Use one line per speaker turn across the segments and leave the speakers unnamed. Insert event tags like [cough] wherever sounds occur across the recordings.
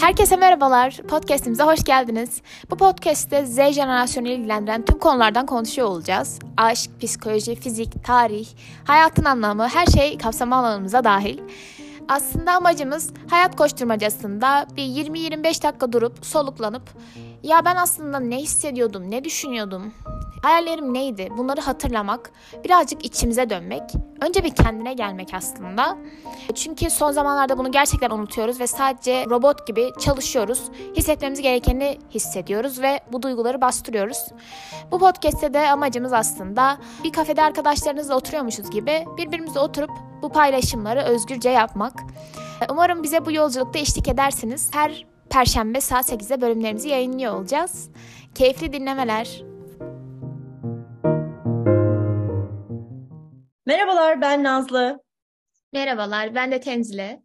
Herkese merhabalar. Podcast'imize hoş geldiniz. Bu podcast'te Z jenerasyonu ilgilendiren tüm konulardan konuşuyor olacağız. Aşk, psikoloji, fizik, tarih, hayatın anlamı, her şey kapsama alanımıza dahil. Aslında amacımız hayat koşturmacasında bir 20-25 dakika durup soluklanıp ya ben aslında ne hissediyordum, ne düşünüyordum, hayallerim neydi bunları hatırlamak, birazcık içimize dönmek, önce bir kendine gelmek aslında. Çünkü son zamanlarda bunu gerçekten unutuyoruz ve sadece robot gibi çalışıyoruz. Hissetmemiz gerekeni hissediyoruz ve bu duyguları bastırıyoruz. Bu podcast'te de amacımız aslında bir kafede arkadaşlarınızla oturuyormuşuz gibi birbirimizle oturup bu paylaşımları özgürce yapmak. Umarım bize bu yolculukta eşlik edersiniz. Her Perşembe saat 8'de bölümlerimizi yayınlıyor olacağız. Keyifli dinlemeler.
Merhabalar ben Nazlı.
Merhabalar ben de Tenzile.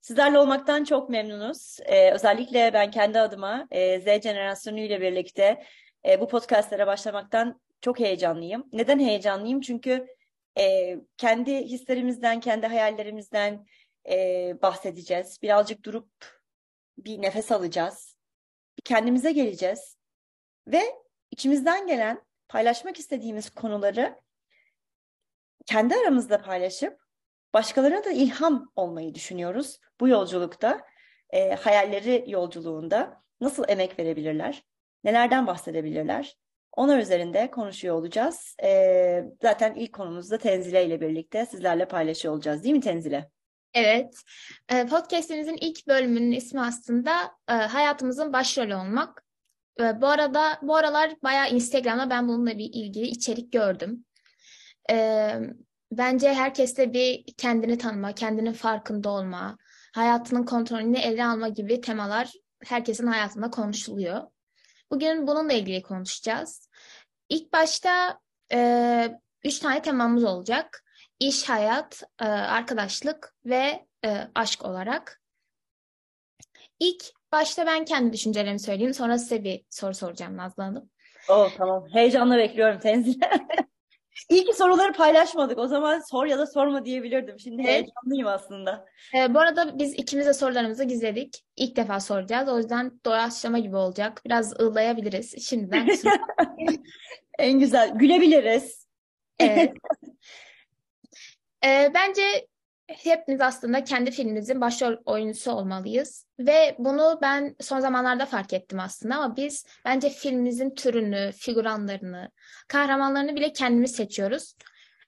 Sizlerle olmaktan çok memnunuz. Ee, özellikle ben kendi adıma e, Z jenerasyonu ile birlikte e, bu podcastlere başlamaktan çok heyecanlıyım. Neden heyecanlıyım? Çünkü e, kendi hislerimizden, kendi hayallerimizden e, bahsedeceğiz. Birazcık durup bir nefes alacağız. Bir kendimize geleceğiz. Ve içimizden gelen, paylaşmak istediğimiz konuları kendi aramızda paylaşıp başkalarına da ilham olmayı düşünüyoruz. Bu yolculukta, e, hayalleri yolculuğunda nasıl emek verebilirler, nelerden bahsedebilirler, onlar üzerinde konuşuyor olacağız. E, zaten ilk konumuzda Tenzile ile birlikte sizlerle paylaşıyor olacağız değil mi Tenzile?
Evet. E, podcast'imizin ilk bölümünün ismi aslında e, hayatımızın başrolü olmak. Bu arada bu aralar bayağı Instagram'da ben bununla bir ilgili içerik gördüm. Bence herkeste bir kendini tanıma, kendinin farkında olma, hayatının kontrolünü ele alma gibi temalar herkesin hayatında konuşuluyor. Bugün bununla ilgili konuşacağız. İlk başta e, üç tane temamız olacak. İş, hayat, e, arkadaşlık ve e, aşk olarak. İlk başta ben kendi düşüncelerimi söyleyeyim. Sonra size bir soru soracağım Nazlı Hanım.
Oh tamam. Heyecanla bekliyorum Tenzile. [laughs] İyi ki soruları paylaşmadık. O zaman sor ya da sorma diyebilirdim. Şimdi evet. heyecanlıyım aslında.
Ee, bu arada biz ikimiz de sorularımızı gizledik. İlk defa soracağız. O yüzden doğaçlama gibi olacak. Biraz ığlayabiliriz şimdiden. [laughs]
en güzel. Gülebiliriz.
Evet. [laughs] ee, bence hepimiz aslında kendi filmimizin başrol oyuncusu olmalıyız. Ve bunu ben son zamanlarda fark ettim aslında ama biz bence filmimizin türünü, figüranlarını, kahramanlarını bile kendimiz seçiyoruz.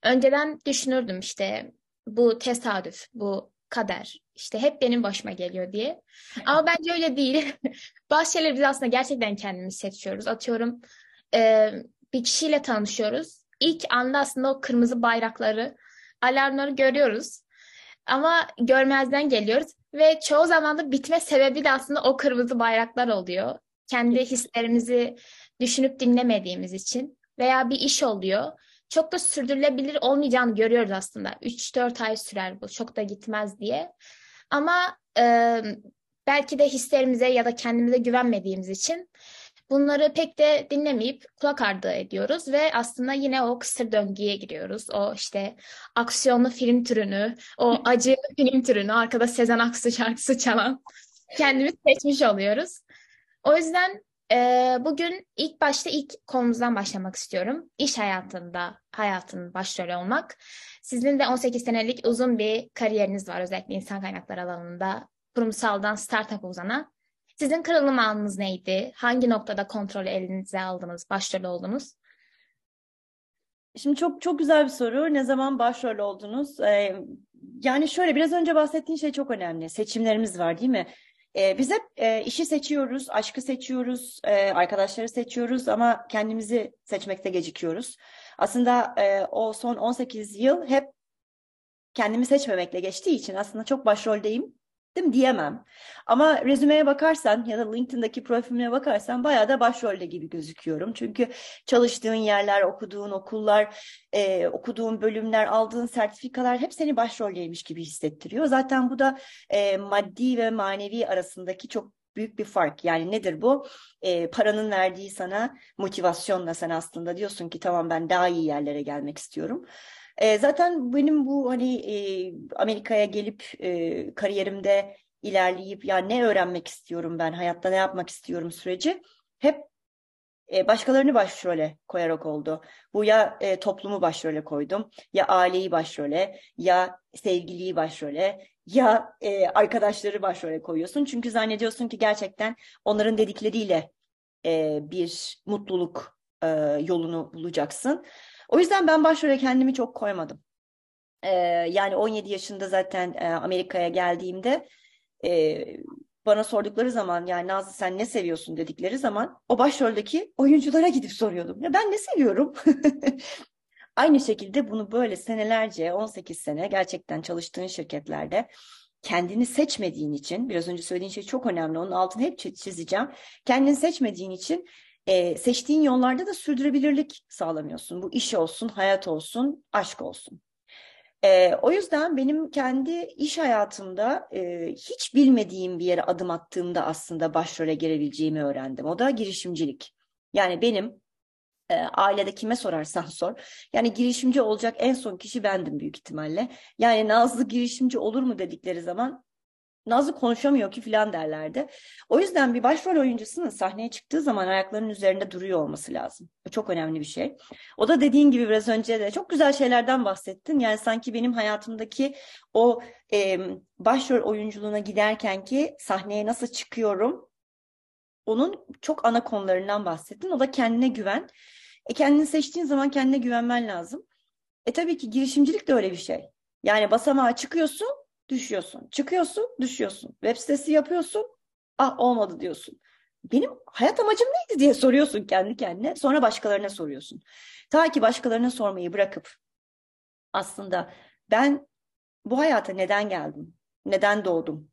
Önceden düşünürdüm işte bu tesadüf, bu kader, işte hep benim başıma geliyor diye. Ama bence öyle değil. [laughs] Bazı şeyleri biz aslında gerçekten kendimiz seçiyoruz. Atıyorum e, bir kişiyle tanışıyoruz. İlk anda aslında o kırmızı bayrakları, alarmları görüyoruz. Ama görmezden geliyoruz ve çoğu zaman da bitme sebebi de aslında o kırmızı bayraklar oluyor. Kendi hislerimizi düşünüp dinlemediğimiz için veya bir iş oluyor. Çok da sürdürülebilir olmayacağını görüyoruz aslında. 3-4 ay sürer bu, çok da gitmez diye. Ama e, belki de hislerimize ya da kendimize güvenmediğimiz için Bunları pek de dinlemeyip kulak ardı ediyoruz ve aslında yine o kısır döngüye giriyoruz. O işte aksiyonlu film türünü, o acı film türünü, arkada Sezen Aksu şarkısı çalan kendimiz seçmiş oluyoruz. O yüzden e, bugün ilk başta ilk konumuzdan başlamak istiyorum. İş hayatında hayatın başrolü olmak. Sizin de 18 senelik uzun bir kariyeriniz var özellikle insan kaynakları alanında. Kurumsaldan startup uzana. Sizin kırılım anınız neydi? Hangi noktada kontrolü elinize aldınız, başrol oldunuz?
Şimdi çok çok güzel bir soru. Ne zaman başrol oldunuz? Ee, yani şöyle biraz önce bahsettiğin şey çok önemli. Seçimlerimiz var değil mi? Ee, biz hep e, işi seçiyoruz, aşkı seçiyoruz, e, arkadaşları seçiyoruz ama kendimizi seçmekte gecikiyoruz. Aslında e, o son 18 yıl hep kendimi seçmemekle geçtiği için aslında çok başroldeyim Mi? Diyemem. Ama rezümeye bakarsan ya da LinkedIn'daki profilime bakarsan bayağı da başrolde gibi gözüküyorum. Çünkü çalıştığın yerler, okuduğun okullar, e, okuduğun bölümler, aldığın sertifikalar hep seni başroldeymiş gibi hissettiriyor. Zaten bu da e, maddi ve manevi arasındaki çok büyük bir fark. Yani nedir bu? E, paranın verdiği sana motivasyonla sen aslında diyorsun ki tamam ben daha iyi yerlere gelmek istiyorum. E, zaten benim bu hani e, Amerika'ya gelip e, kariyerimde ilerleyip ya ne öğrenmek istiyorum ben, hayatta ne yapmak istiyorum süreci hep e, başkalarını başrole koyarak oldu. Bu ya e, toplumu başrole koydum, ya aileyi başrole, ya sevgiliyi başrole, ya e, arkadaşları başrole koyuyorsun. Çünkü zannediyorsun ki gerçekten onların dedikleriyle e, bir mutluluk e, yolunu bulacaksın. O yüzden ben başrole kendimi çok koymadım. E, yani 17 yaşında zaten e, Amerika'ya geldiğimde e, bana sordukları zaman yani Nazlı sen ne seviyorsun dedikleri zaman o başroldeki oyunculara gidip soruyordum. Ya ben ne seviyorum? [laughs] Aynı şekilde bunu böyle senelerce 18 sene gerçekten çalıştığın şirketlerde kendini seçmediğin için biraz önce söylediğin şey çok önemli onun altını hep çizeceğim. Kendini seçmediğin için e, seçtiğin yollarda da sürdürülebilirlik sağlamıyorsun. Bu iş olsun, hayat olsun, aşk olsun. E, o yüzden benim kendi iş hayatımda e, hiç bilmediğim bir yere adım attığımda aslında başrole girebileceğimi öğrendim. O da girişimcilik. Yani benim e, ailede kime sorarsan sor. Yani girişimci olacak en son kişi bendim büyük ihtimalle. Yani Nazlı girişimci olur mu dedikleri zaman Nazlı konuşamıyor ki filan derlerdi. O yüzden bir başrol oyuncusunun sahneye çıktığı zaman ayaklarının üzerinde duruyor olması lazım. Bu çok önemli bir şey. O da dediğin gibi biraz önce de çok güzel şeylerden bahsettin. Yani sanki benim hayatımdaki o e, başrol oyunculuğuna giderken ki sahneye nasıl çıkıyorum onun çok ana konularından bahsettin. O da kendine güven. E kendini seçtiğin zaman kendine güvenmen lazım. E tabii ki girişimcilik de öyle bir şey. Yani basamağa çıkıyorsun, düşüyorsun. Çıkıyorsun, düşüyorsun. Web sitesi yapıyorsun, ah olmadı diyorsun. Benim hayat amacım neydi diye soruyorsun kendi kendine. Sonra başkalarına soruyorsun. Ta ki başkalarına sormayı bırakıp aslında ben bu hayata neden geldim? Neden doğdum?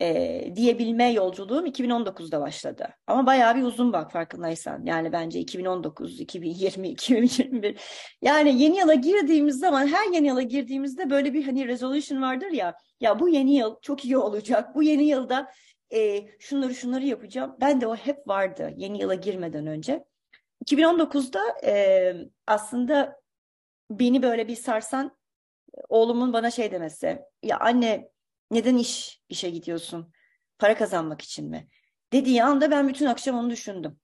E, diyebilme yolculuğum 2019'da başladı. Ama bayağı bir uzun bak farkındaysan. Yani bence 2019, 2020, 2021. Yani yeni yıla girdiğimiz zaman her yeni yıla girdiğimizde böyle bir hani resolution vardır ya. Ya bu yeni yıl çok iyi olacak. Bu yeni yılda e, şunları şunları yapacağım. Ben de o hep vardı yeni yıla girmeden önce. 2019'da e, aslında beni böyle bir sarsan oğlumun bana şey demesi. Ya anne neden iş işe gidiyorsun? Para kazanmak için mi? Dediği anda ben bütün akşam onu düşündüm.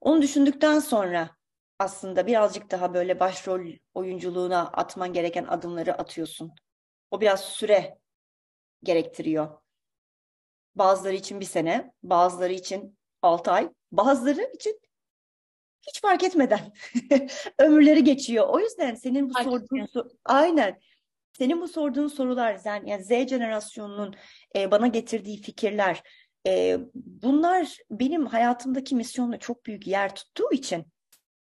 Onu düşündükten sonra aslında birazcık daha böyle başrol oyunculuğuna atman gereken adımları atıyorsun. O biraz süre gerektiriyor. Bazıları için bir sene, bazıları için altı ay, bazıları için hiç fark etmeden [laughs] ömürleri geçiyor. O yüzden senin bu sorduğun aynen senin bu sorduğun sorular yani Z jenerasyonunun e, bana getirdiği fikirler e, bunlar benim hayatımdaki misyonla çok büyük yer tuttuğu için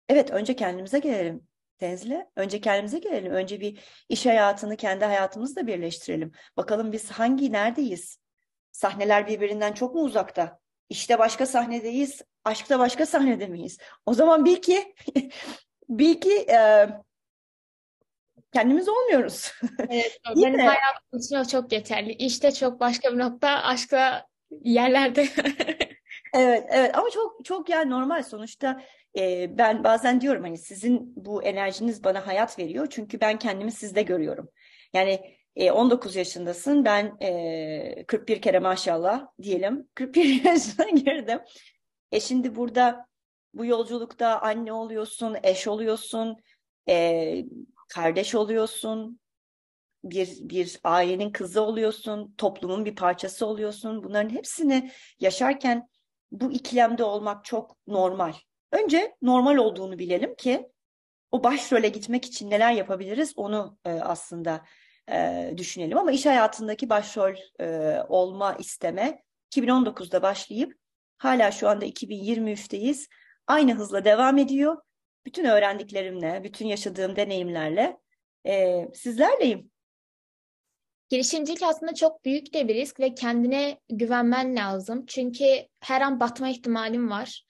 evet önce kendimize gelelim Tenzile. Önce kendimize gelelim. Önce bir iş hayatını kendi hayatımızla birleştirelim. Bakalım biz hangi neredeyiz? Sahneler birbirinden çok mu uzakta? İşte başka sahnedeyiz, aşkta başka sahnede miyiz? O zaman bil ki [laughs] bil ki e, kendimiz olmuyoruz. [laughs]
Evet, benim hayatım için o çok geçerli. İşte çok başka bir nokta, aşkla yerlerde. [laughs]
evet, evet ama çok çok yani normal sonuçta e, ben bazen diyorum hani sizin bu enerjiniz bana hayat veriyor çünkü ben kendimi sizde görüyorum. Yani e, 19 yaşındasın ben e, 41 kere maşallah diyelim 41 [laughs] yaşına girdim. E şimdi burada bu yolculukta anne oluyorsun, eş oluyorsun, e, kardeş oluyorsun, bir bir ailenin kızı oluyorsun, toplumun bir parçası oluyorsun. Bunların hepsini yaşarken bu ikilemde olmak çok normal. Önce normal olduğunu bilelim ki o başrole gitmek için neler yapabiliriz onu e, aslında e, düşünelim. Ama iş hayatındaki başrol e, olma isteme 2019'da başlayıp hala şu anda 2023'teyiz. Aynı hızla devam ediyor bütün öğrendiklerimle, bütün yaşadığım deneyimlerle e, sizlerleyim.
Girişimcilik aslında çok büyük de bir risk ve kendine güvenmen lazım. Çünkü her an batma ihtimalim var.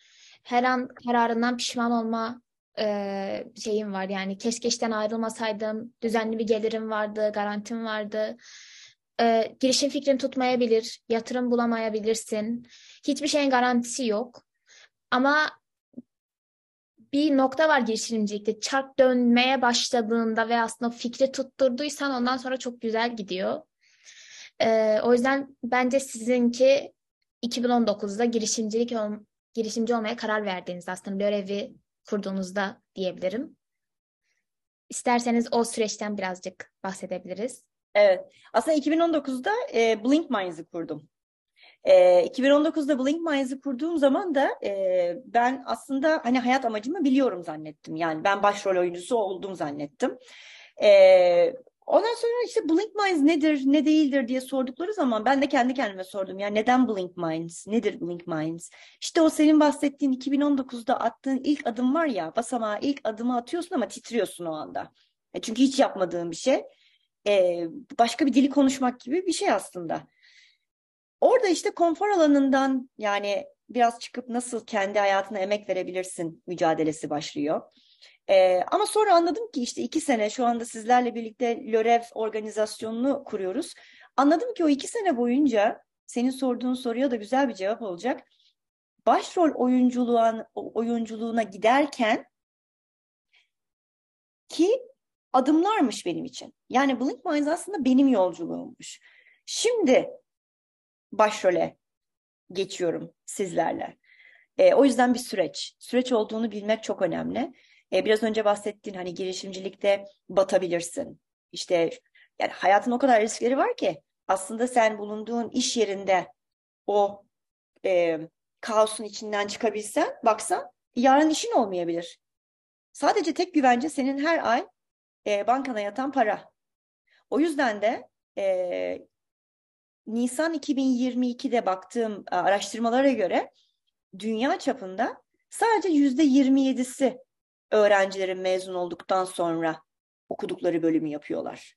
Her an kararından pişman olma e, şeyim var. Yani keşke işten ayrılmasaydım, düzenli bir gelirim vardı, garantim vardı. E, girişim fikrin tutmayabilir, yatırım bulamayabilirsin. Hiçbir şeyin garantisi yok. Ama bir nokta var girişimcilikte. Çark dönmeye başladığında ve aslında fikri tutturduysan ondan sonra çok güzel gidiyor. Ee, o yüzden bence sizinki 2019'da girişimcilik ol- girişimci olmaya karar verdiğiniz aslında görevi kurduğunuzda diyebilirim. İsterseniz o süreçten birazcık bahsedebiliriz.
Evet. Aslında 2019'da e, Blink Minds'ı kurdum. E, 2019'da Blink Minds'ı kurduğum zaman da e, ben aslında hani hayat amacımı biliyorum zannettim. Yani ben başrol oyuncusu oldum zannettim. E, ondan sonra işte Blink Minds nedir, ne değildir diye sordukları zaman ben de kendi kendime sordum. Ya neden Blink Minds, nedir Blink Minds? İşte o senin bahsettiğin 2019'da attığın ilk adım var ya, basamağa ilk adımı atıyorsun ama titriyorsun o anda. E, çünkü hiç yapmadığın bir şey. E, başka bir dili konuşmak gibi bir şey aslında. Orada işte konfor alanından yani biraz çıkıp nasıl kendi hayatına emek verebilirsin mücadelesi başlıyor. Ee, ama sonra anladım ki işte iki sene şu anda sizlerle birlikte LÖREV organizasyonunu kuruyoruz. Anladım ki o iki sene boyunca senin sorduğun soruya da güzel bir cevap olacak. Başrol oyunculuğun, oyunculuğuna giderken ki adımlarmış benim için. Yani Blink Minds aslında benim yolculuğummuş. Şimdi başrole geçiyorum sizlerle. E, o yüzden bir süreç. Süreç olduğunu bilmek çok önemli. E, biraz önce bahsettiğin hani girişimcilikte batabilirsin. İşte yani hayatın o kadar riskleri var ki aslında sen bulunduğun iş yerinde o e, kaosun içinden çıkabilsen, baksan yarın işin olmayabilir. Sadece tek güvence senin her ay e, bankana yatan para. O yüzden de e, Nisan 2022'de baktığım e, araştırmalara göre dünya çapında sadece yüzde 27'si öğrencilerin mezun olduktan sonra okudukları bölümü yapıyorlar.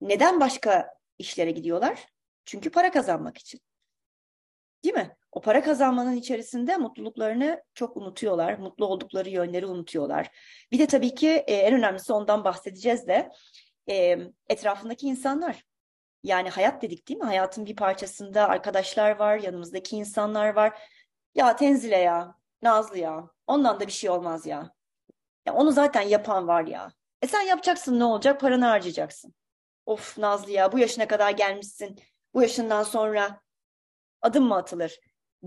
Neden başka işlere gidiyorlar? Çünkü para kazanmak için. Değil mi? O para kazanmanın içerisinde mutluluklarını çok unutuyorlar. Mutlu oldukları yönleri unutuyorlar. Bir de tabii ki e, en önemlisi ondan bahsedeceğiz de e, etrafındaki insanlar. Yani hayat dedik değil mi? Hayatın bir parçasında arkadaşlar var, yanımızdaki insanlar var. Ya Tenzile ya, Nazlı ya, ondan da bir şey olmaz ya. ya onu zaten yapan var ya. E sen yapacaksın ne olacak? Paranı harcayacaksın. Of Nazlı ya bu yaşına kadar gelmişsin. Bu yaşından sonra adım mı atılır?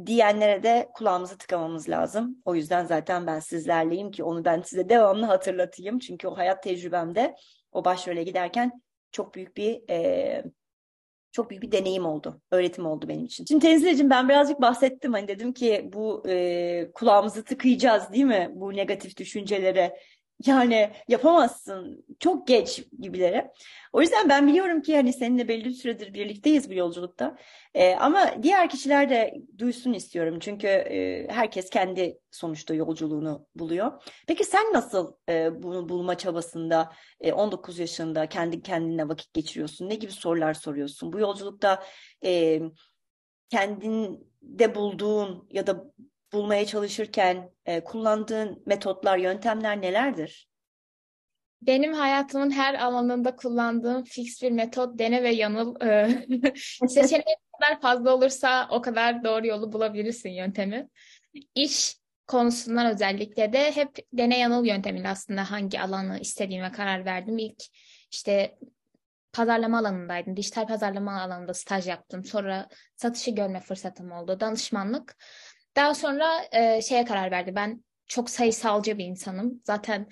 Diyenlere de kulağımızı tıkamamız lazım. O yüzden zaten ben sizlerleyim ki onu ben size devamlı hatırlatayım. Çünkü o hayat tecrübemde o başrole giderken çok büyük bir e, çok büyük bir deneyim oldu, öğretim oldu benim için. Şimdi Tenzileciğim ben birazcık bahsettim. Hani dedim ki bu e, kulağımızı tıkayacağız değil mi bu negatif düşüncelere? Yani yapamazsın. Çok geç gibilere. O yüzden ben biliyorum ki hani seninle belli bir süredir birlikteyiz bu yolculukta. Ee, ama diğer kişiler de duysun istiyorum. Çünkü e, herkes kendi sonuçta yolculuğunu buluyor. Peki sen nasıl e, bunu bulma çabasında e, 19 yaşında kendi kendine vakit geçiriyorsun? Ne gibi sorular soruyorsun? Bu yolculukta e, kendinde bulduğun ya da bulmaya çalışırken e, kullandığın metotlar, yöntemler nelerdir?
Benim hayatımın her alanında kullandığım fix bir metot dene ve yanıl. [laughs] Seçeneği kadar fazla olursa o kadar doğru yolu bulabilirsin yöntemi. İş konusundan özellikle de hep dene yanıl yöntemiyle aslında hangi alanı istediğime karar verdim. İlk işte pazarlama alanındaydım. Dijital pazarlama alanında staj yaptım. Sonra satışı görme fırsatım oldu. Danışmanlık. Daha sonra e, şeye karar verdi. Ben çok sayısalcı bir insanım. Zaten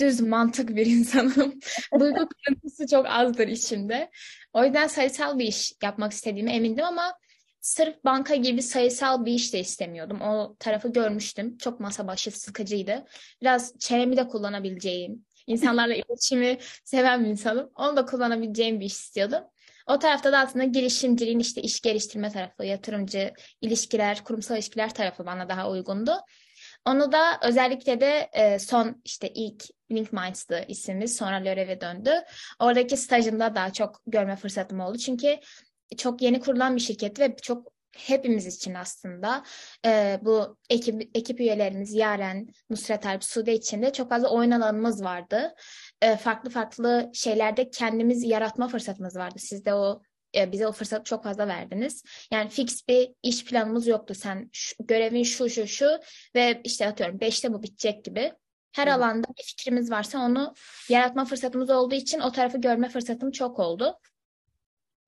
düz mantık bir [laughs] insanım. Duygu [laughs] kırıntısı çok azdır içimde. O yüzden sayısal bir iş yapmak istediğime emindim ama sırf banka gibi sayısal bir iş de istemiyordum. O tarafı görmüştüm. Çok masa başı sıkıcıydı. Biraz çenemi de kullanabileceğim, insanlarla [laughs] iletişimi seven bir insanım. Onu da kullanabileceğim bir iş istiyordum. O tarafta da aslında girişimciliğin işte iş geliştirme tarafı, yatırımcı ilişkiler, kurumsal ilişkiler tarafı bana daha uygundu. Onu da özellikle de e, son işte ilk Link Minds'dı ismimiz sonra Lörev'e döndü. Oradaki stajımda daha çok görme fırsatım oldu. Çünkü çok yeni kurulan bir şirket ve çok hepimiz için aslında e, bu ekip, ekip üyelerimiz Yaren, Nusret Alp, Sude için de çok fazla oyun alanımız vardı. E, farklı farklı şeylerde kendimiz yaratma fırsatımız vardı. Siz de o e, bize o fırsatı çok fazla verdiniz. Yani fix bir iş planımız yoktu. Sen şu, görevin şu şu şu ve işte atıyorum beşte bu bitecek gibi. Her Hı. alanda bir fikrimiz varsa onu yaratma fırsatımız olduğu için o tarafı görme fırsatım çok oldu.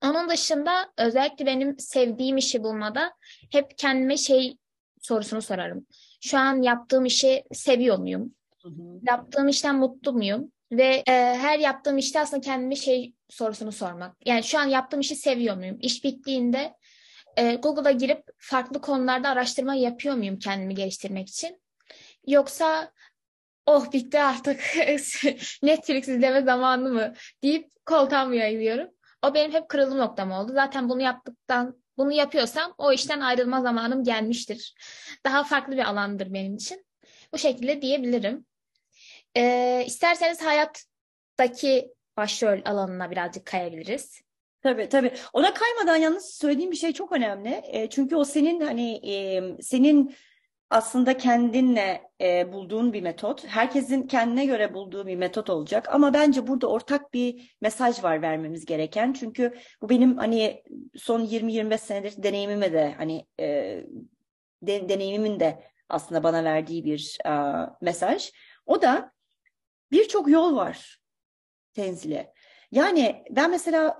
Onun dışında özellikle benim sevdiğim işi bulmada hep kendime şey sorusunu sorarım. Şu an yaptığım işi seviyor muyum? Hı hı. Yaptığım işten mutlu muyum? Ve e, her yaptığım işte aslında kendime şey sorusunu sormak. Yani şu an yaptığım işi seviyor muyum? İş bittiğinde e, Google'a girip farklı konularda araştırma yapıyor muyum kendimi geliştirmek için? Yoksa oh bitti artık [laughs] Netflix izleme zamanı mı deyip koltuğa mı yayılıyorum? O benim hep kırılım noktam oldu. Zaten bunu yaptıktan, bunu yapıyorsam o işten ayrılma zamanım gelmiştir. Daha farklı bir alandır benim için. Bu şekilde diyebilirim. Ee, isterseniz hayattaki başrol alanına birazcık kayabiliriz.
Tabii tabii. Ona kaymadan yalnız söylediğim bir şey çok önemli. E, çünkü o senin hani e, senin aslında kendinle e, bulduğun bir metot. Herkesin kendine göre bulduğu bir metot olacak. Ama bence burada ortak bir mesaj var vermemiz gereken. Çünkü bu benim hani son 20-25 senedir deneyimime de hani e, de, deneyimimin de aslında bana verdiği bir e, mesaj. O da birçok yol var tenzile. Yani ben mesela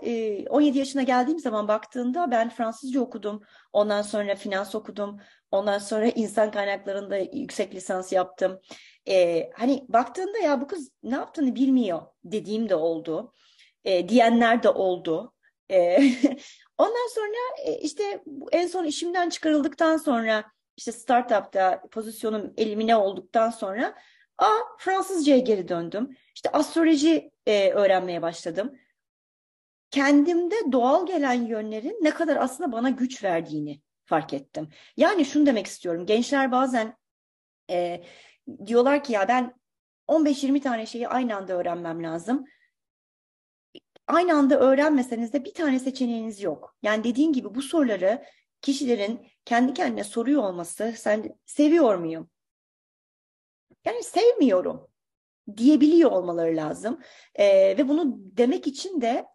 17 yaşına geldiğim zaman baktığında ben Fransızca okudum. Ondan sonra finans okudum. Ondan sonra insan kaynaklarında yüksek lisans yaptım. Ee, hani baktığında ya bu kız ne yaptığını bilmiyor dediğim de oldu. Ee, diyenler de oldu. Ee, [laughs] ondan sonra işte en son işimden çıkarıldıktan sonra işte startupta pozisyonum elimine olduktan sonra a Fransızcaya geri döndüm. İşte astroloji e, öğrenmeye başladım. Kendimde doğal gelen yönlerin ne kadar aslında bana güç verdiğini fark ettim. Yani şunu demek istiyorum. Gençler bazen e, diyorlar ki ya ben 15-20 tane şeyi aynı anda öğrenmem lazım. Aynı anda öğrenmeseniz de bir tane seçeneğiniz yok. Yani dediğin gibi bu soruları kişilerin kendi kendine soruyor olması sen seviyor muyum? Yani sevmiyorum diyebiliyor olmaları lazım. E, ve bunu demek için de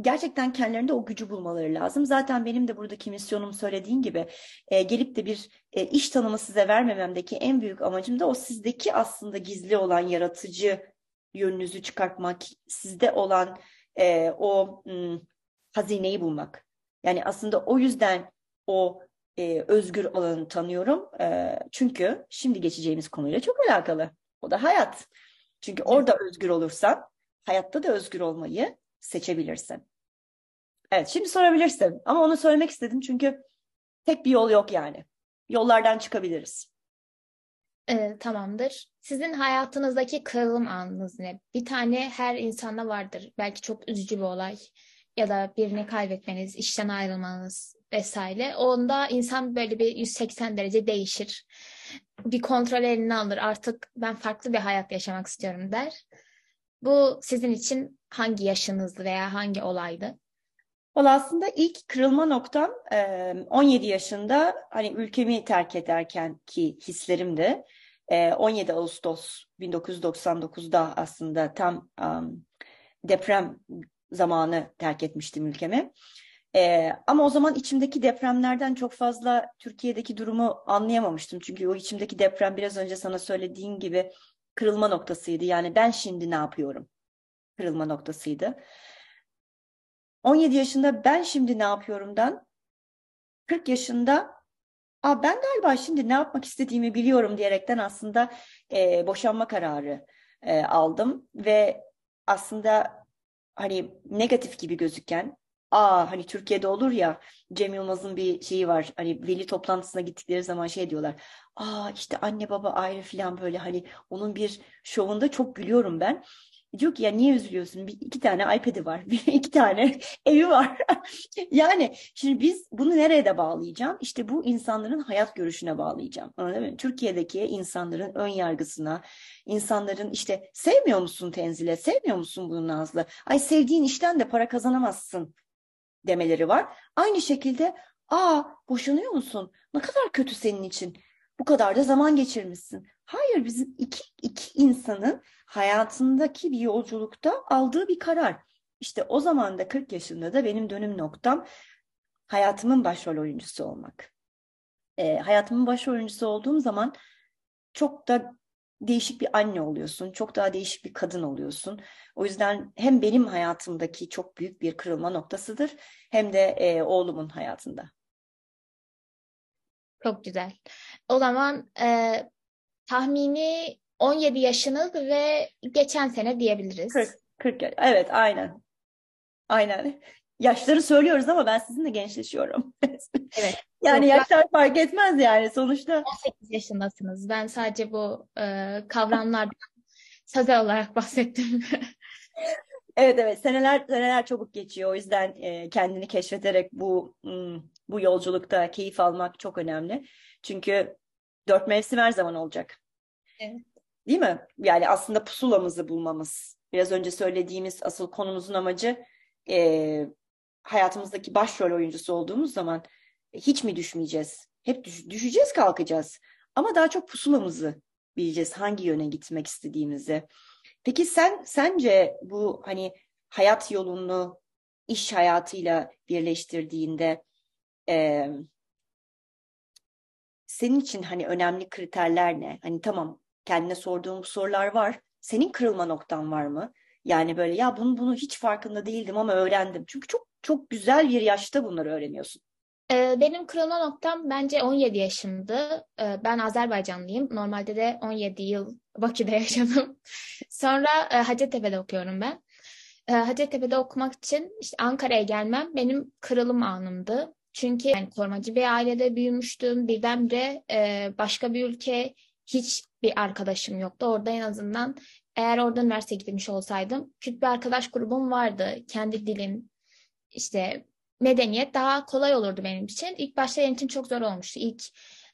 gerçekten kendilerinde o gücü bulmaları lazım. Zaten benim de buradaki misyonum söylediğim gibi e, gelip de bir e, iş tanımı size vermememdeki en büyük amacım da o sizdeki aslında gizli olan yaratıcı yönünüzü çıkartmak, sizde olan e, o m, hazineyi bulmak. Yani aslında o yüzden o e, özgür alanı tanıyorum. E, çünkü şimdi geçeceğimiz konuyla çok alakalı. O da hayat. Çünkü orada özgür olursan hayatta da özgür olmayı seçebilirsin. Evet şimdi sorabilirsin ama onu söylemek istedim çünkü tek bir yol yok yani. Yollardan çıkabiliriz.
Ee, tamamdır. Sizin hayatınızdaki kırılım anınız ne? Bir tane her insanda vardır. Belki çok üzücü bir olay ya da birini kaybetmeniz, işten ayrılmanız vesaire. Onda insan böyle bir 180 derece değişir. Bir kontrol eline alır. Artık ben farklı bir hayat yaşamak istiyorum der. Bu sizin için hangi yaşınızdı veya hangi olaydı?
Valla aslında ilk kırılma noktam 17 yaşında hani ülkemi terk ederken ki hislerimdi. 17 Ağustos 1999'da aslında tam deprem zamanı terk etmiştim ülkemi. Ee, ama o zaman içimdeki depremlerden çok fazla Türkiye'deki durumu anlayamamıştım. Çünkü o içimdeki deprem biraz önce sana söylediğim gibi kırılma noktasıydı. Yani ben şimdi ne yapıyorum? Kırılma noktasıydı. 17 yaşında ben şimdi ne yapıyorumdan 40 yaşında Aa, ben galiba şimdi ne yapmak istediğimi biliyorum diyerekten aslında e, boşanma kararı e, aldım ve aslında hani negatif gibi gözüken aa hani Türkiye'de olur ya Cem Yılmaz'ın bir şeyi var hani veli toplantısına gittikleri zaman şey diyorlar aa işte anne baba ayrı falan böyle hani onun bir şovunda çok gülüyorum ben Diyor ki ya niye üzülüyorsun? Bir, iki tane iPad'i var. [laughs] Bir, iki tane [laughs] evi var. [laughs] yani şimdi biz bunu nereye de bağlayacağım? İşte bu insanların hayat görüşüne bağlayacağım. Anladın mı? Türkiye'deki insanların ön yargısına, insanların işte sevmiyor musun Tenzile? Sevmiyor musun bunu Nazlı? Ay sevdiğin işten de para kazanamazsın demeleri var. Aynı şekilde aa boşanıyor musun? Ne kadar kötü senin için. Bu kadar da zaman geçirmişsin. Hayır bizim iki, iki insanın hayatındaki bir yolculukta aldığı bir karar. İşte o zaman da 40 yaşında da benim dönüm noktam hayatımın başrol oyuncusu olmak. E, hayatımın başrol oyuncusu olduğum zaman çok da değişik bir anne oluyorsun. Çok daha değişik bir kadın oluyorsun. O yüzden hem benim hayatımdaki çok büyük bir kırılma noktasıdır hem de e, oğlumun hayatında.
Çok güzel. O zaman e, tahmini 17 yaşını ve geçen sene diyebiliriz.
40, 40 evet aynen. Aynen. Yaşları söylüyoruz ama ben sizinle gençleşiyorum. [laughs]
Evet.
yani Yok, yaşlar fark etmez yani sonuçta.
18 yaşındasınız. Ben sadece bu e, kavramlardan [laughs] sözel olarak bahsettim. [laughs]
evet evet seneler seneler çabuk geçiyor. O yüzden e, kendini keşfederek bu hmm, bu yolculukta keyif almak çok önemli. Çünkü dört mevsim her zaman olacak.
Evet.
Değil mi? Yani aslında pusulamızı bulmamız. Biraz önce söylediğimiz asıl konumuzun amacı e, hayatımızdaki başrol oyuncusu olduğumuz zaman hiç mi düşmeyeceğiz? Hep düş düşeceğiz, kalkacağız. Ama daha çok pusulamızı bileceğiz hangi yöne gitmek istediğimizi. Peki sen sence bu hani hayat yolunu iş hayatıyla birleştirdiğinde e, senin için hani önemli kriterler ne? Hani tamam kendine sorduğum sorular var. Senin kırılma noktan var mı? Yani böyle ya bunu bunu hiç farkında değildim ama öğrendim. Çünkü çok çok güzel bir yaşta bunları öğreniyorsun.
Benim kırılma noktam bence 17 yaşımdı. Ben Azerbaycanlıyım. Normalde de 17 yıl Bakü'de [laughs] yaşadım. Sonra Hacettepe'de okuyorum ben. Hacettepe'de okumak için işte Ankara'ya gelmem benim kırılım anımdı. Çünkü yani korumacı bir ailede büyümüştüm. Birdenbire başka bir ülke hiç bir arkadaşım yoktu. Orada en azından eğer orada üniversite gitmiş olsaydım küçük bir arkadaş grubum vardı. Kendi dilim, işte medeniyet daha kolay olurdu benim için. İlk başta benim için çok zor olmuştu. İlk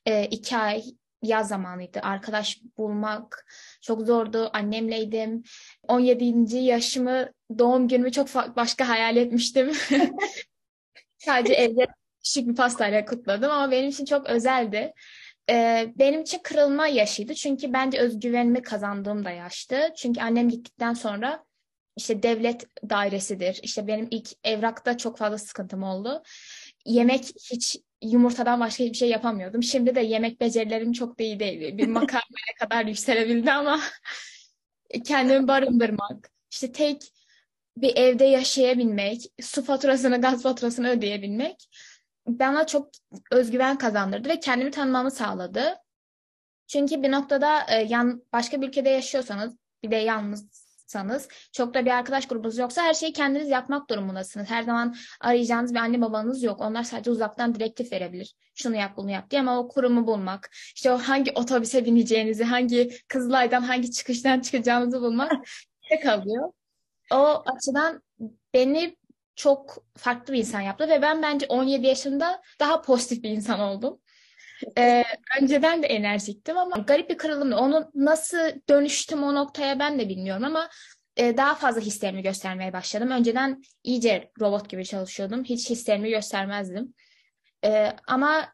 e, iki ay yaz zamanıydı. Arkadaş bulmak çok zordu. Annemleydim. 17. yaşımı doğum günümü çok başka hayal etmiştim. [laughs] [laughs] Sadece evde küçük bir pastayla kutladım ama benim için çok özeldi. Ee, benim için kırılma yaşıydı. Çünkü bence özgüvenimi kazandığım da yaştı. Çünkü annem gittikten sonra işte devlet dairesidir. İşte benim ilk evrakta çok fazla sıkıntım oldu. Yemek hiç yumurtadan başka hiçbir şey yapamıyordum. Şimdi de yemek becerilerim çok da iyi değil. Bir [laughs] makarnaya kadar yükselebildi ama [laughs] kendimi barındırmak, işte tek bir evde yaşayabilmek, su faturasını, gaz faturasını ödeyebilmek bana çok özgüven kazandırdı ve kendimi tanımamı sağladı. Çünkü bir noktada e, yan, başka bir ülkede yaşıyorsanız bir de yalnızsanız çok da bir arkadaş grubunuz yoksa her şeyi kendiniz yapmak durumundasınız. Her zaman arayacağınız bir anne babanız yok. Onlar sadece uzaktan direktif verebilir. Şunu yap bunu yap diye ama o kurumu bulmak, işte o hangi otobüse bineceğinizi, hangi Kızılay'dan hangi çıkıştan çıkacağınızı bulmak [laughs] kalıyor. O açıdan beni çok farklı bir insan yaptı ve ben bence 17 yaşında daha pozitif bir insan oldum. Ee, önceden de enerjiktim ama garip bir kırılımdı. Onu nasıl dönüştüm o noktaya ben de bilmiyorum ama e, daha fazla hislerimi göstermeye başladım. Önceden iyice robot gibi çalışıyordum. Hiç hislerimi göstermezdim. E, ama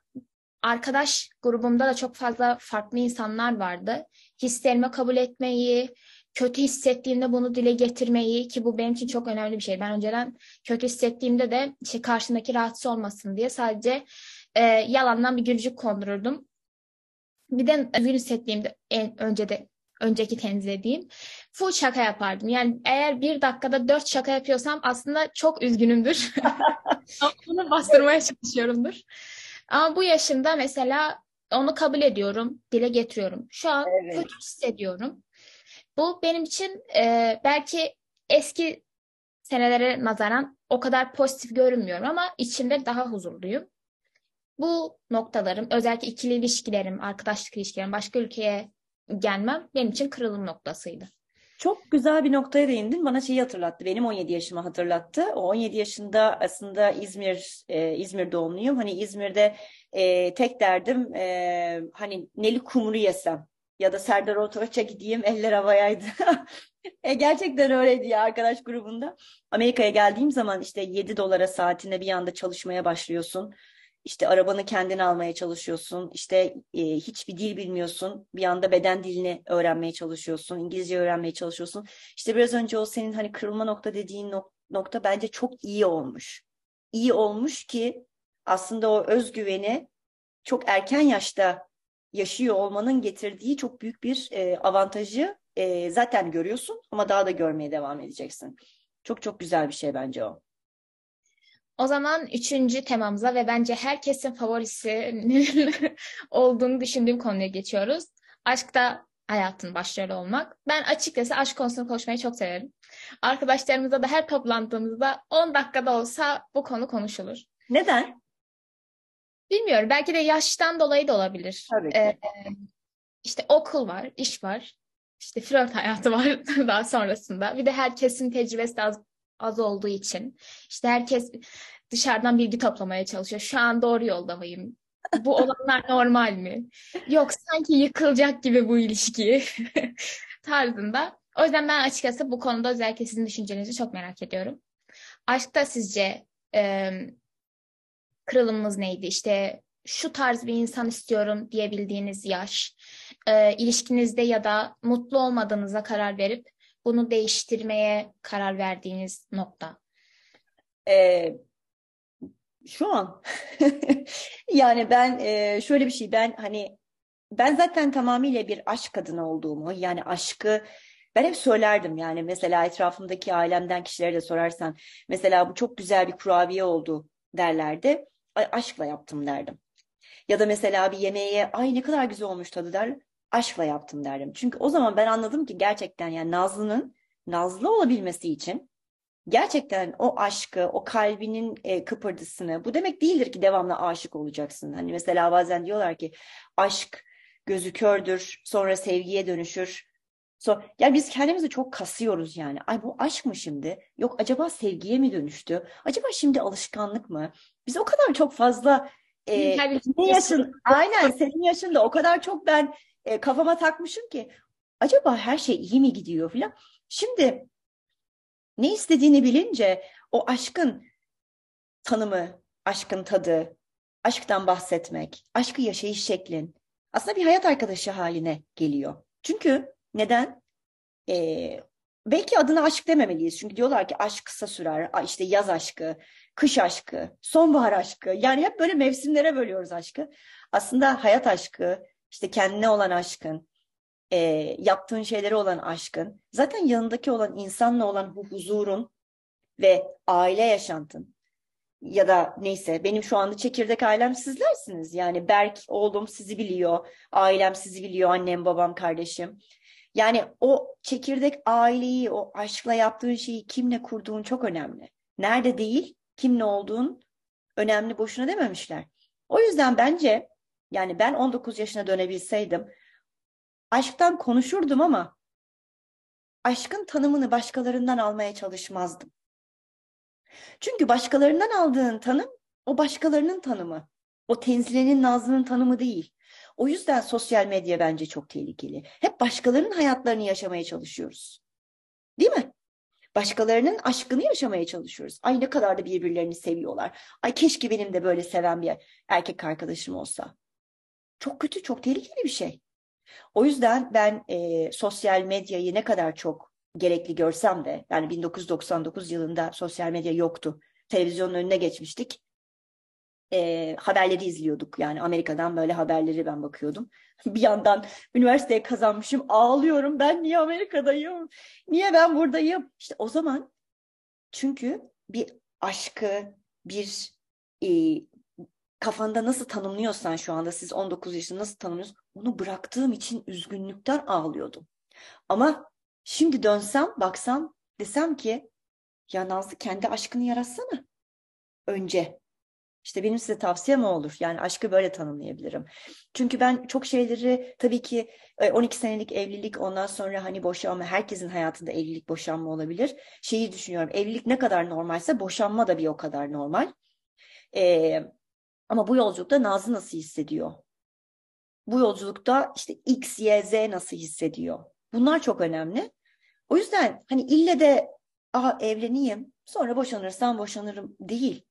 arkadaş grubumda da çok fazla farklı insanlar vardı. Hislerimi kabul etmeyi, kötü hissettiğimde bunu dile getirmeyi ki bu benim için çok önemli bir şey. Ben önceden kötü hissettiğimde de işte karşımdaki rahatsız olmasın diye sadece e, yalandan bir gülücük kondururdum. Bir de üzgün hissettiğimde en önce de önceki tenzilediğim full şaka yapardım. Yani eğer bir dakikada dört şaka yapıyorsam aslında çok üzgünümdür. [laughs] Bunu bastırmaya çalışıyorumdur. Ama bu yaşımda mesela onu kabul ediyorum, dile getiriyorum. Şu an evet. kötü hissediyorum. Bu benim için e, belki eski senelere nazaran o kadar pozitif görünmüyorum ama içimde daha huzurluyum. Bu noktalarım, özellikle ikili ilişkilerim, arkadaşlık ilişkilerim, başka ülkeye gelmem benim için kırılım noktasıydı.
Çok güzel bir noktaya değindin. Bana şeyi hatırlattı. Benim 17 yaşımı hatırlattı. O 17 yaşında aslında İzmir e, İzmir doğumluyum. Hani İzmir'de e, tek derdim e, hani Neli Kumru yesem ya da Serdar Ortaç'a gideyim eller havayaydı. [laughs] e, gerçekten öyleydi ya arkadaş grubunda. Amerika'ya geldiğim zaman işte 7 dolara saatinde bir anda çalışmaya başlıyorsun. İşte arabanı kendin almaya çalışıyorsun. İşte e, hiçbir dil bilmiyorsun. Bir anda beden dilini öğrenmeye çalışıyorsun. İngilizce öğrenmeye çalışıyorsun. İşte biraz önce o senin hani kırılma nokta dediğin nok nokta bence çok iyi olmuş. İyi olmuş ki aslında o özgüveni çok erken yaşta yaşıyor olmanın getirdiği çok büyük bir e, avantajı e, zaten görüyorsun ama daha da görmeye devam edeceksin. Çok çok güzel bir şey bence o.
O zaman üçüncü temamıza ve bence herkesin favorisi [laughs] olduğunu düşündüğüm konuya geçiyoruz. Aşkta hayatın başrolü olmak. Ben açıkçası aşk konusunu konuşmayı çok severim. Arkadaşlarımızla da her toplantımızda 10 dakikada olsa bu konu konuşulur.
Neden?
Bilmiyorum. Belki de yaştan dolayı da olabilir.
Tabii ki. Ee,
işte okul var, iş var. İşte flört hayatı var [laughs] daha sonrasında. Bir de herkesin tecrübesi az, az olduğu için. İşte herkes dışarıdan bilgi toplamaya çalışıyor. Şu an doğru yolda mıyım? Bu olanlar [laughs] normal mi? Yok sanki yıkılacak gibi bu ilişki [laughs] tarzında. O yüzden ben açıkçası bu konuda özellikle sizin düşüncenizi çok merak ediyorum. Aşkta sizce e, kırılımınız neydi? İşte şu tarz bir insan istiyorum diyebildiğiniz yaş, e, ilişkinizde ya da mutlu olmadığınıza karar verip bunu değiştirmeye karar verdiğiniz nokta.
Ee, şu an [laughs] yani ben e, şöyle bir şey ben hani ben zaten tamamıyla bir aşk kadını olduğumu yani aşkı ben hep söylerdim yani mesela etrafımdaki ailemden kişilere de sorarsan mesela bu çok güzel bir kurabiye oldu derlerdi. Aşkla yaptım derdim. Ya da mesela bir yemeğe ay ne kadar güzel olmuş tadı der. Aşkla yaptım derdim. Çünkü o zaman ben anladım ki gerçekten yani Nazlı'nın Nazlı olabilmesi için gerçekten o aşkı, o kalbinin e, kıpırdısını bu demek değildir ki devamlı aşık olacaksın. Hani mesela bazen diyorlar ki aşk gözü kördür, sonra sevgiye dönüşür. So, yani biz kendimizi çok kasıyoruz yani. Ay bu aşk mı şimdi? Yok acaba sevgiye mi dönüştü? Acaba şimdi alışkanlık mı? Biz o kadar çok fazla e, senin yaşın, aynen senin yaşında o kadar çok ben e, kafama takmışım ki acaba her şey iyi mi gidiyor falan. Şimdi ne istediğini bilince o aşkın tanımı, aşkın tadı, aşktan bahsetmek, aşkı yaşayış şeklin aslında bir hayat arkadaşı haline geliyor. Çünkü neden? Ee, belki adına aşk dememeliyiz. Çünkü diyorlar ki aşk kısa sürer. işte yaz aşkı, kış aşkı, sonbahar aşkı. Yani hep böyle mevsimlere bölüyoruz aşkı. Aslında hayat aşkı, işte kendine olan aşkın, e, yaptığın şeylere olan aşkın, zaten yanındaki olan insanla olan bu huzurun ve aile yaşantın ya da neyse benim şu anda çekirdek ailem sizlersiniz. Yani Berk oğlum sizi biliyor, ailem sizi biliyor, annem, babam, kardeşim. Yani o çekirdek aileyi, o aşkla yaptığın şeyi kimle kurduğun çok önemli. Nerede değil, kimle olduğun önemli boşuna dememişler. O yüzden bence yani ben 19 yaşına dönebilseydim aşktan konuşurdum ama aşkın tanımını başkalarından almaya çalışmazdım. Çünkü başkalarından aldığın tanım o başkalarının tanımı. O Tenzile'nin Nazlı'nın tanımı değil. O yüzden sosyal medya bence çok tehlikeli. Hep başkalarının hayatlarını yaşamaya çalışıyoruz. Değil mi? Başkalarının aşkını yaşamaya çalışıyoruz. Ay ne kadar da birbirlerini seviyorlar. Ay keşke benim de böyle seven bir erkek arkadaşım olsa. Çok kötü, çok tehlikeli bir şey. O yüzden ben e, sosyal medyayı ne kadar çok gerekli görsem de yani 1999 yılında sosyal medya yoktu. Televizyonun önüne geçmiştik. E, haberleri izliyorduk yani Amerika'dan böyle haberleri ben bakıyordum. [laughs] bir yandan üniversiteye kazanmışım ağlıyorum ben niye Amerika'dayım? Niye ben buradayım? İşte o zaman çünkü bir aşkı, bir e, kafanda nasıl tanımlıyorsan şu anda siz 19 yaşında nasıl tanımlıyorsunuz onu bıraktığım için üzgünlükten ağlıyordum. Ama şimdi dönsem baksam desem ki ya Nazlı kendi aşkını yaratsana önce. İşte benim size tavsiyem olur. Yani aşkı böyle tanımlayabilirim. Çünkü ben çok şeyleri tabii ki 12 e, senelik evlilik ondan sonra hani boşanma herkesin hayatında evlilik boşanma olabilir. Şeyi düşünüyorum evlilik ne kadar normalse boşanma da bir o kadar normal. Ee, ama bu yolculukta Nazlı nasıl hissediyor? Bu yolculukta işte X, Y, Z nasıl hissediyor? Bunlar çok önemli. O yüzden hani ille de Aha, evleneyim sonra boşanırsam boşanırım değil.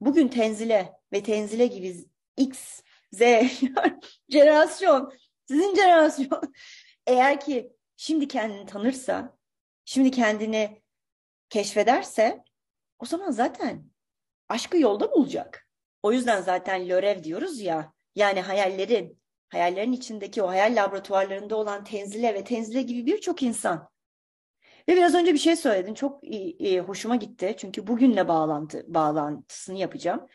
Bugün tenzile ve tenzile gibi X, Z [laughs] jenerasyon, sizin jenerasyon [laughs] eğer ki şimdi kendini tanırsa, şimdi kendini keşfederse o zaman zaten aşkı yolda bulacak. O yüzden zaten lörev diyoruz ya. Yani hayallerin, hayallerin içindeki o hayal laboratuvarlarında olan Tenzile ve Tenzile gibi birçok insan. Ve biraz önce bir şey söyledin. Çok iyi, hoşuma gitti. Çünkü bugünle bağlantı bağlantısını yapacağım.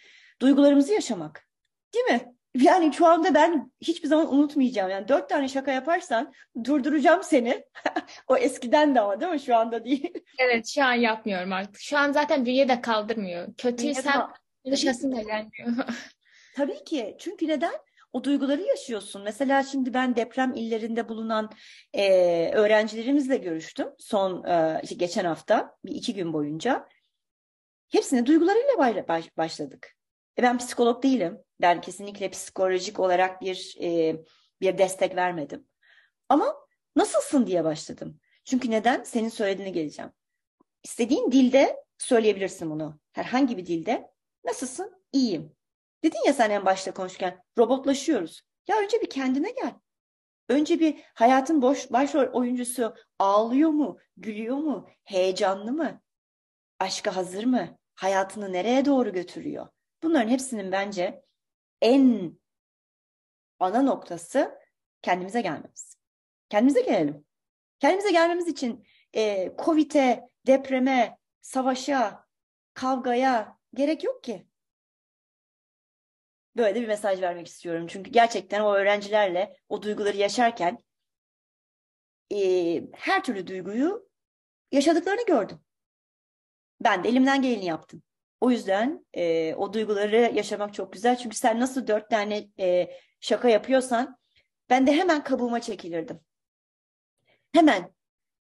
Duygularımızı yaşamak. Değil mi? Yani şu anda ben hiçbir zaman unutmayacağım. Yani dört tane şaka yaparsan durduracağım seni. [laughs] o eskiden de ama değil mi? Şu anda değil.
Evet şu an yapmıyorum artık. Şu an zaten bünye de kaldırmıyor. Kötüysem konuşasım da gelmiyor. [laughs]
Tabii ki. Çünkü neden? O duyguları yaşıyorsun. Mesela şimdi ben deprem illerinde bulunan e, öğrencilerimizle görüştüm. Son e, işte geçen hafta bir iki gün boyunca. Hepsine duygularıyla başladık. E ben psikolog değilim. Ben kesinlikle psikolojik olarak bir e, bir destek vermedim. Ama nasılsın diye başladım. Çünkü neden? Senin söylediğine geleceğim. İstediğin dilde söyleyebilirsin bunu. Herhangi bir dilde. Nasılsın? İyiyim. Dedin ya sen en başta konuşurken robotlaşıyoruz. Ya önce bir kendine gel. Önce bir hayatın boş başrol oyuncusu ağlıyor mu, gülüyor mu, heyecanlı mı, aşka hazır mı, hayatını nereye doğru götürüyor? Bunların hepsinin bence en ana noktası kendimize gelmemiz. Kendimize gelelim. Kendimize gelmemiz için e, Covid'e, depreme, savaşa, kavgaya gerek yok ki. Böyle bir mesaj vermek istiyorum. Çünkü gerçekten o öğrencilerle o duyguları yaşarken e, her türlü duyguyu yaşadıklarını gördüm. Ben de elimden geleni yaptım. O yüzden e, o duyguları yaşamak çok güzel. Çünkü sen nasıl dört tane e, şaka yapıyorsan ben de hemen kabuğuma çekilirdim. Hemen.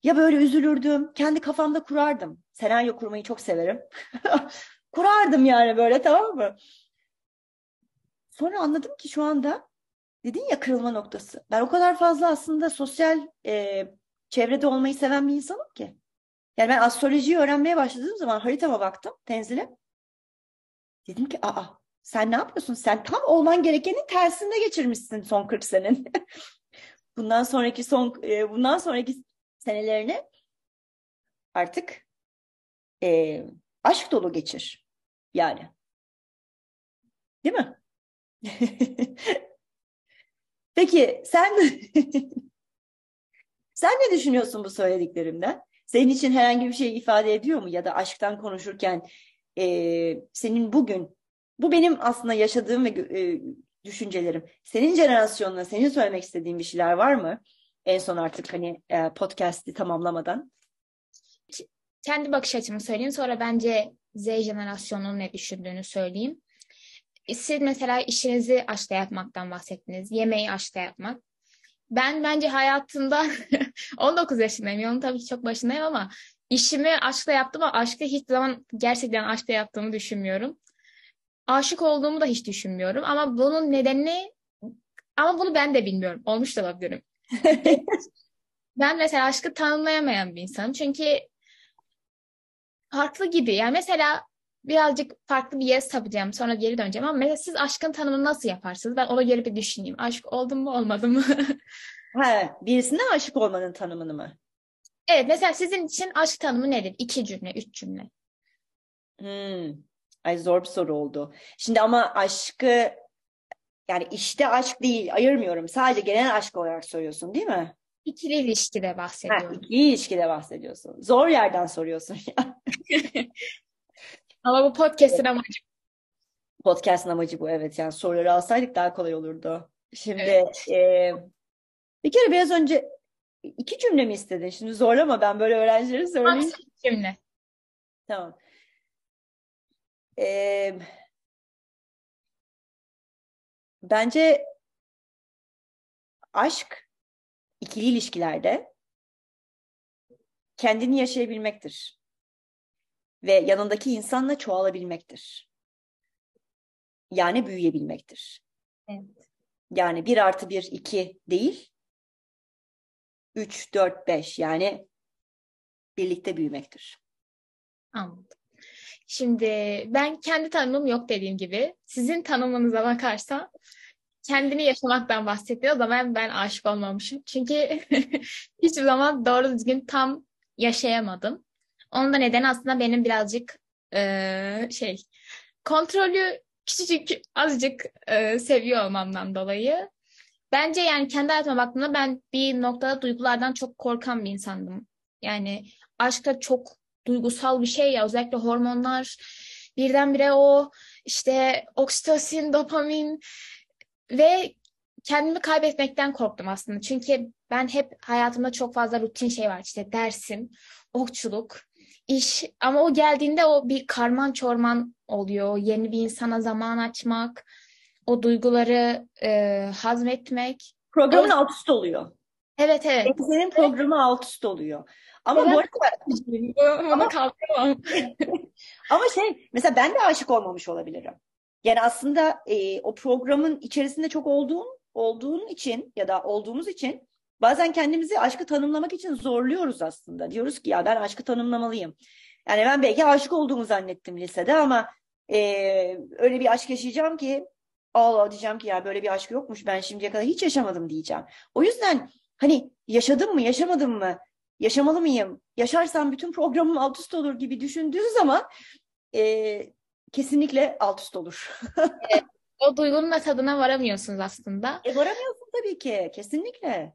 Ya böyle üzülürdüm, kendi kafamda kurardım. Senaryo kurmayı çok severim. [laughs] kurardım yani böyle tamam mı? Sonra anladım ki şu anda dedin ya kırılma noktası. Ben o kadar fazla aslında sosyal e, çevrede olmayı seven bir insanım ki. Yani ben astrolojiyi öğrenmeye başladığım zaman haritama baktım tenzile. Dedim ki aa sen ne yapıyorsun? Sen tam olman gerekenin tersinde geçirmişsin son 40 senin. [laughs] bundan sonraki son e, bundan sonraki senelerini artık e, aşk dolu geçir. Yani. Değil mi? [laughs] Peki sen [laughs] sen ne düşünüyorsun bu söylediklerimden? Senin için herhangi bir şey ifade ediyor mu? Ya da aşktan konuşurken e, senin bugün, bu benim aslında yaşadığım ve e, düşüncelerim. Senin jenerasyonuna, senin söylemek istediğin bir şeyler var mı? En son artık hani e, podcast'i tamamlamadan.
Kendi bakış açımı söyleyeyim. Sonra bence Z jenerasyonunun ne düşündüğünü söyleyeyim. Siz mesela işinizi aşkla yapmaktan bahsettiniz. Yemeği aşkla yapmak. Ben bence hayatımda [laughs] 19 yaşındayım. Yolun tabii ki çok başındayım ama işimi aşkla yaptım ama aşkı hiç zaman gerçekten aşkla yaptığımı düşünmüyorum. Aşık olduğumu da hiç düşünmüyorum. Ama bunun nedeni ama bunu ben de bilmiyorum. Olmuş da olabilirim. [laughs] ben mesela aşkı tanımlayamayan bir insanım. Çünkü farklı gibi. Yani mesela birazcık farklı bir yere sapacağım. Sonra geri döneceğim ama mesela siz aşkın tanımını nasıl yaparsınız? Ben ona göre bir düşüneyim. Aşk oldum mu olmadı mı? [laughs]
ha, birisine aşık olmanın tanımını mı?
Evet mesela sizin için aşk tanımı nedir? İki cümle, üç cümle.
Hmm. Ay zor bir soru oldu. Şimdi ama aşkı yani işte aşk değil ayırmıyorum. Sadece genel aşk olarak soruyorsun değil mi?
İkili ilişkide bahsediyorum.
Ha, ikili ilişkide bahsediyorsun. Zor yerden soruyorsun ya. [laughs]
Ama bu podcast'ın amacı.
Podcast'ın amacı bu evet. Yani soruları alsaydık daha kolay olurdu. Şimdi evet. e, bir kere biraz önce iki cümle mi istedin? Şimdi zorlama ben böyle öğrencileri söyleyeyim.
İki cümle.
Tamam. Ee, bence aşk ikili ilişkilerde kendini yaşayabilmektir ve yanındaki insanla çoğalabilmektir. Yani büyüyebilmektir.
Evet.
Yani bir artı bir iki değil, üç, dört, beş yani birlikte büyümektir.
Anladım. Şimdi ben kendi tanımım yok dediğim gibi. Sizin tanımınıza bakarsam kendini yaşamaktan bahsediyor o zaman ben aşık olmamışım. Çünkü [laughs] hiçbir zaman doğru düzgün tam yaşayamadım. Onun da nedeni aslında benim birazcık e, şey kontrolü küçücük azıcık e, seviyor olmamdan dolayı. bence yani kendi hayatıma baktığımda ben bir noktada duygulardan çok korkan bir insandım. Yani aşk da çok duygusal bir şey ya özellikle hormonlar birdenbire o işte oksitosin, dopamin ve kendimi kaybetmekten korktum aslında. Çünkü ben hep hayatımda çok fazla rutin şey var. İşte dersim, okçuluk, iş. Ama o geldiğinde o bir karman çorman oluyor. Yeni bir insana zaman açmak, o duyguları e, hazmetmek.
Programın alt üst oluyor.
Evet evet.
Senin programı alt üst oluyor. Ama
Evet.
bu arada [laughs]
Bunu kaldıramam. [laughs]
ama şey mesela ben de aşık olmamış olabilirim. Yani aslında e, o programın içerisinde çok olduğun olduğun için ya da olduğumuz için bazen kendimizi aşkı tanımlamak için zorluyoruz aslında. Diyoruz ki ya ben aşkı tanımlamalıyım. Yani ben belki aşık olduğumu zannettim lisede ama e, öyle bir aşk yaşayacağım ki Allah diyeceğim ki ya böyle bir aşk yokmuş ben şimdiye kadar hiç yaşamadım diyeceğim. O yüzden hani yaşadım mı yaşamadım mı yaşamalı mıyım yaşarsam bütün programım alt üst olur gibi düşündüğün zaman e, kesinlikle alt üst olur. [laughs]
O duygunun da tadına varamıyorsunuz aslında.
E varamıyorsun tabii ki kesinlikle.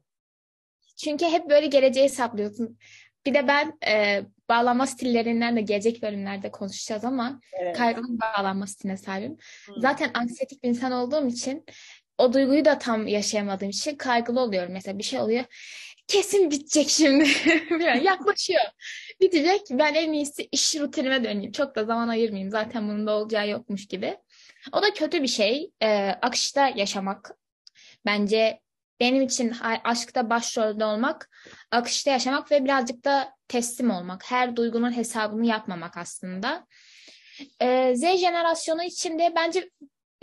Çünkü hep böyle geleceği hesaplıyorsun. Bir de ben e, bağlanma stillerinden de gelecek bölümlerde konuşacağız ama
Evet.
kaygılı bağlanma stiline sahibim.
Hı.
Zaten anksiyetik bir insan olduğum için o duyguyu da tam yaşayamadığım için kaygılı oluyorum. Mesela bir şey oluyor. Kesin bitecek şimdi. [laughs] Yaklaşıyor. Bitecek. Ben en iyisi iş rutinime döneyim. Çok da zaman ayırmayayım. Zaten bunun da olacağı yokmuş gibi. O da kötü bir şey. Ee, akışta yaşamak. Bence benim için aşkta başrolde olmak, akışta yaşamak ve birazcık da teslim olmak. Her duygunun hesabını yapmamak aslında. Ee, Z jenerasyonu için de bence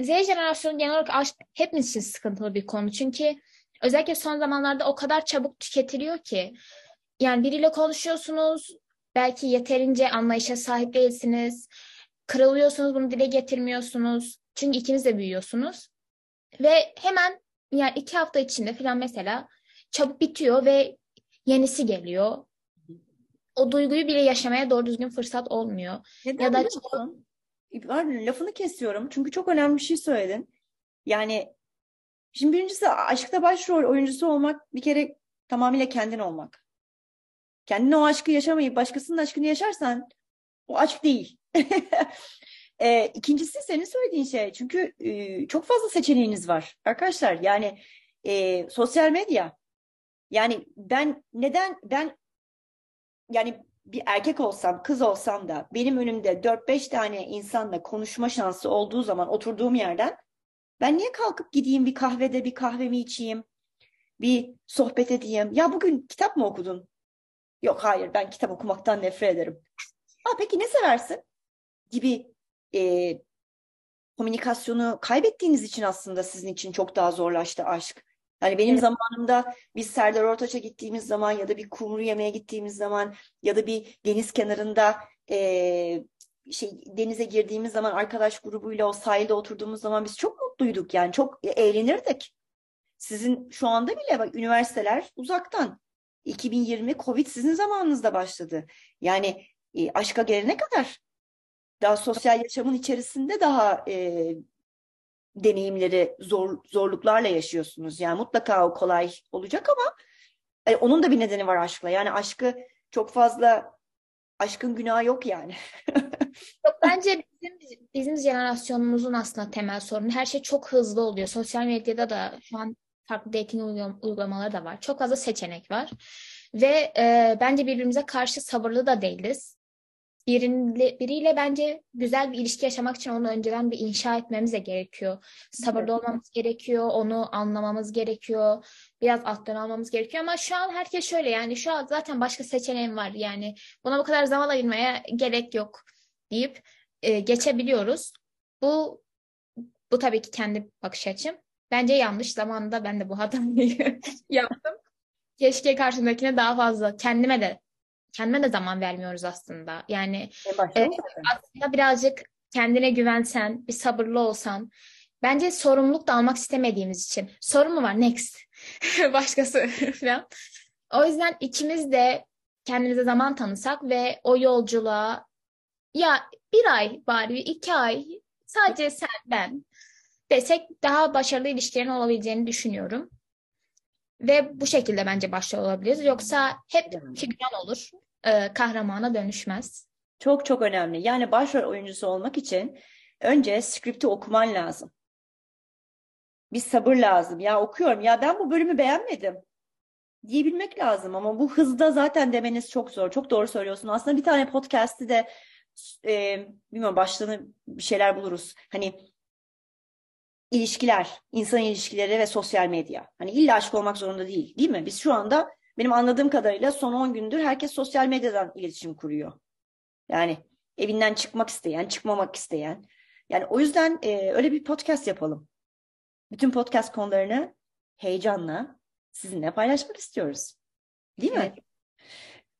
Z jenerasyonu genel olarak aşk hepimiz için sıkıntılı bir konu. Çünkü özellikle son zamanlarda o kadar çabuk tüketiliyor ki. Yani biriyle konuşuyorsunuz, belki yeterince anlayışa sahip değilsiniz. Kırılıyorsunuz, bunu dile getirmiyorsunuz. Çünkü ikiniz de büyüyorsunuz. Ve hemen yani iki hafta içinde falan mesela çabuk bitiyor ve yenisi geliyor. O duyguyu bile yaşamaya doğru düzgün fırsat olmuyor.
Neden
Ya da?
Pardon, lafını kesiyorum çünkü çok önemli bir şey söyledin. Yani şimdi birincisi aşkta başrol oyuncusu olmak bir kere tamamıyla kendin olmak. Kendin o aşkı yaşamayıp başkasının aşkını yaşarsan o aşk değil. [laughs] e, ikincisi senin söylediğin şey çünkü e, çok fazla seçeneğiniz var arkadaşlar. Yani e, sosyal medya. Yani ben neden ben yani bir erkek olsam, kız olsam da benim önümde 4-5 tane insanla konuşma şansı olduğu zaman oturduğum yerden ben niye kalkıp gideyim bir kahvede bir kahvemi içeyim, bir sohbet edeyim. Ya bugün kitap mı okudun? Yok hayır ben kitap okumaktan nefret ederim. Aa, peki ne seversin? Gibi e, komünikasyonu kaybettiğiniz için aslında sizin için çok daha zorlaştı aşk. Hani benim
Evet.
zamanımda biz Serdar Ortaç'a gittiğimiz zaman ya da bir kumru yemeğe gittiğimiz zaman ya da bir deniz kenarında e, şey denize girdiğimiz zaman arkadaş grubuyla o sahilde oturduğumuz zaman biz çok mutluyduk yani çok eğlenirdik. Sizin şu anda bile bak üniversiteler uzaktan. 2020 Covid sizin zamanınızda başladı. Yani e, aşka gelene kadar daha sosyal yaşamın içerisinde daha e, deneyimleri zor, zorluklarla yaşıyorsunuz. Yani mutlaka o kolay olacak ama e, onun da bir nedeni var aşkla. Yani aşkı çok fazla aşkın günahı yok yani. [laughs]
Yok, bence bizim, bizim jenerasyonumuzun aslında temel sorunu her şey çok hızlı oluyor. Sosyal medyada da şu an farklı dating uygulama- uygulamaları da var. Çok fazla seçenek var. Ve e, bence birbirimize karşı sabırlı da değiliz. Biriyle, biriyle bence güzel bir ilişki yaşamak için onu önceden bir inşa etmemiz de gerekiyor. Sabırlı olmamız gerekiyor, onu anlamamız gerekiyor, biraz alttan almamız gerekiyor. Ama şu an herkes şöyle yani şu an zaten başka seçeneğim var. Yani buna bu kadar zaman ayırmaya gerek yok deyip e, geçebiliyoruz. Bu bu tabii ki kendi bakış açım. Bence yanlış zamanında ben de bu hatayı [laughs] yaptım. Keşke karşımdakine daha fazla kendime de kendime de zaman vermiyoruz aslında. Yani
zaten.
aslında birazcık kendine güvensen, bir sabırlı olsan. Bence sorumluluk da almak istemediğimiz için. Sorun mu var? Next. [laughs] Başkası [laughs] falan. O yüzden ikimiz de kendimize zaman tanısak ve o yolculuğa ya bir ay bari iki ay sadece sen ben desek daha başarılı ilişkilerin olabileceğini düşünüyorum. Ve bu şekilde bence başrol olabiliriz. Yoksa hep figüran olur. e, kahramana dönüşmez.
Çok çok önemli. Yani başrol oyuncusu olmak için önce skripti okuman lazım. Bir sabır lazım. Ya okuyorum. Ya ben bu bölümü beğenmedim. Diyebilmek lazım ama bu hızda zaten demeniz çok zor. Çok doğru söylüyorsun. Aslında bir tane podcast'te de e, bilmiyorum başlığını bir şeyler buluruz. Hani ilişkiler, insan ilişkileri ve sosyal medya. Hani illa aşk olmak zorunda değil, değil mi? Biz şu anda benim anladığım kadarıyla son 10 gündür herkes sosyal medyadan iletişim kuruyor. Yani evinden çıkmak isteyen, çıkmamak isteyen. Yani o yüzden e, öyle bir podcast yapalım. Bütün podcast konularını heyecanla sizinle paylaşmak istiyoruz. Değil mi?
Evet.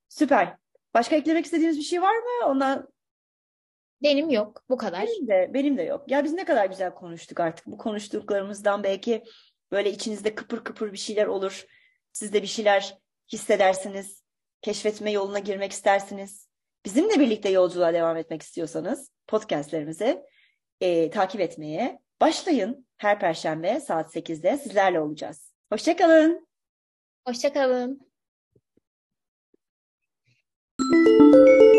Süper. Başka eklemek istediğiniz bir şey var mı? Ondan
benim yok. Bu kadar.
Benim de, benim de yok. Ya biz ne kadar güzel konuştuk artık. Bu konuştuklarımızdan belki böyle içinizde kıpır kıpır bir şeyler olur. Siz de bir şeyler hissedersiniz. Keşfetme yoluna girmek istersiniz. Bizimle birlikte yolculuğa devam etmek istiyorsanız podcastlerimizi e, takip etmeye başlayın. Her perşembe saat 8'de sizlerle olacağız. Hoşçakalın.
Hoşçakalın. Thank you.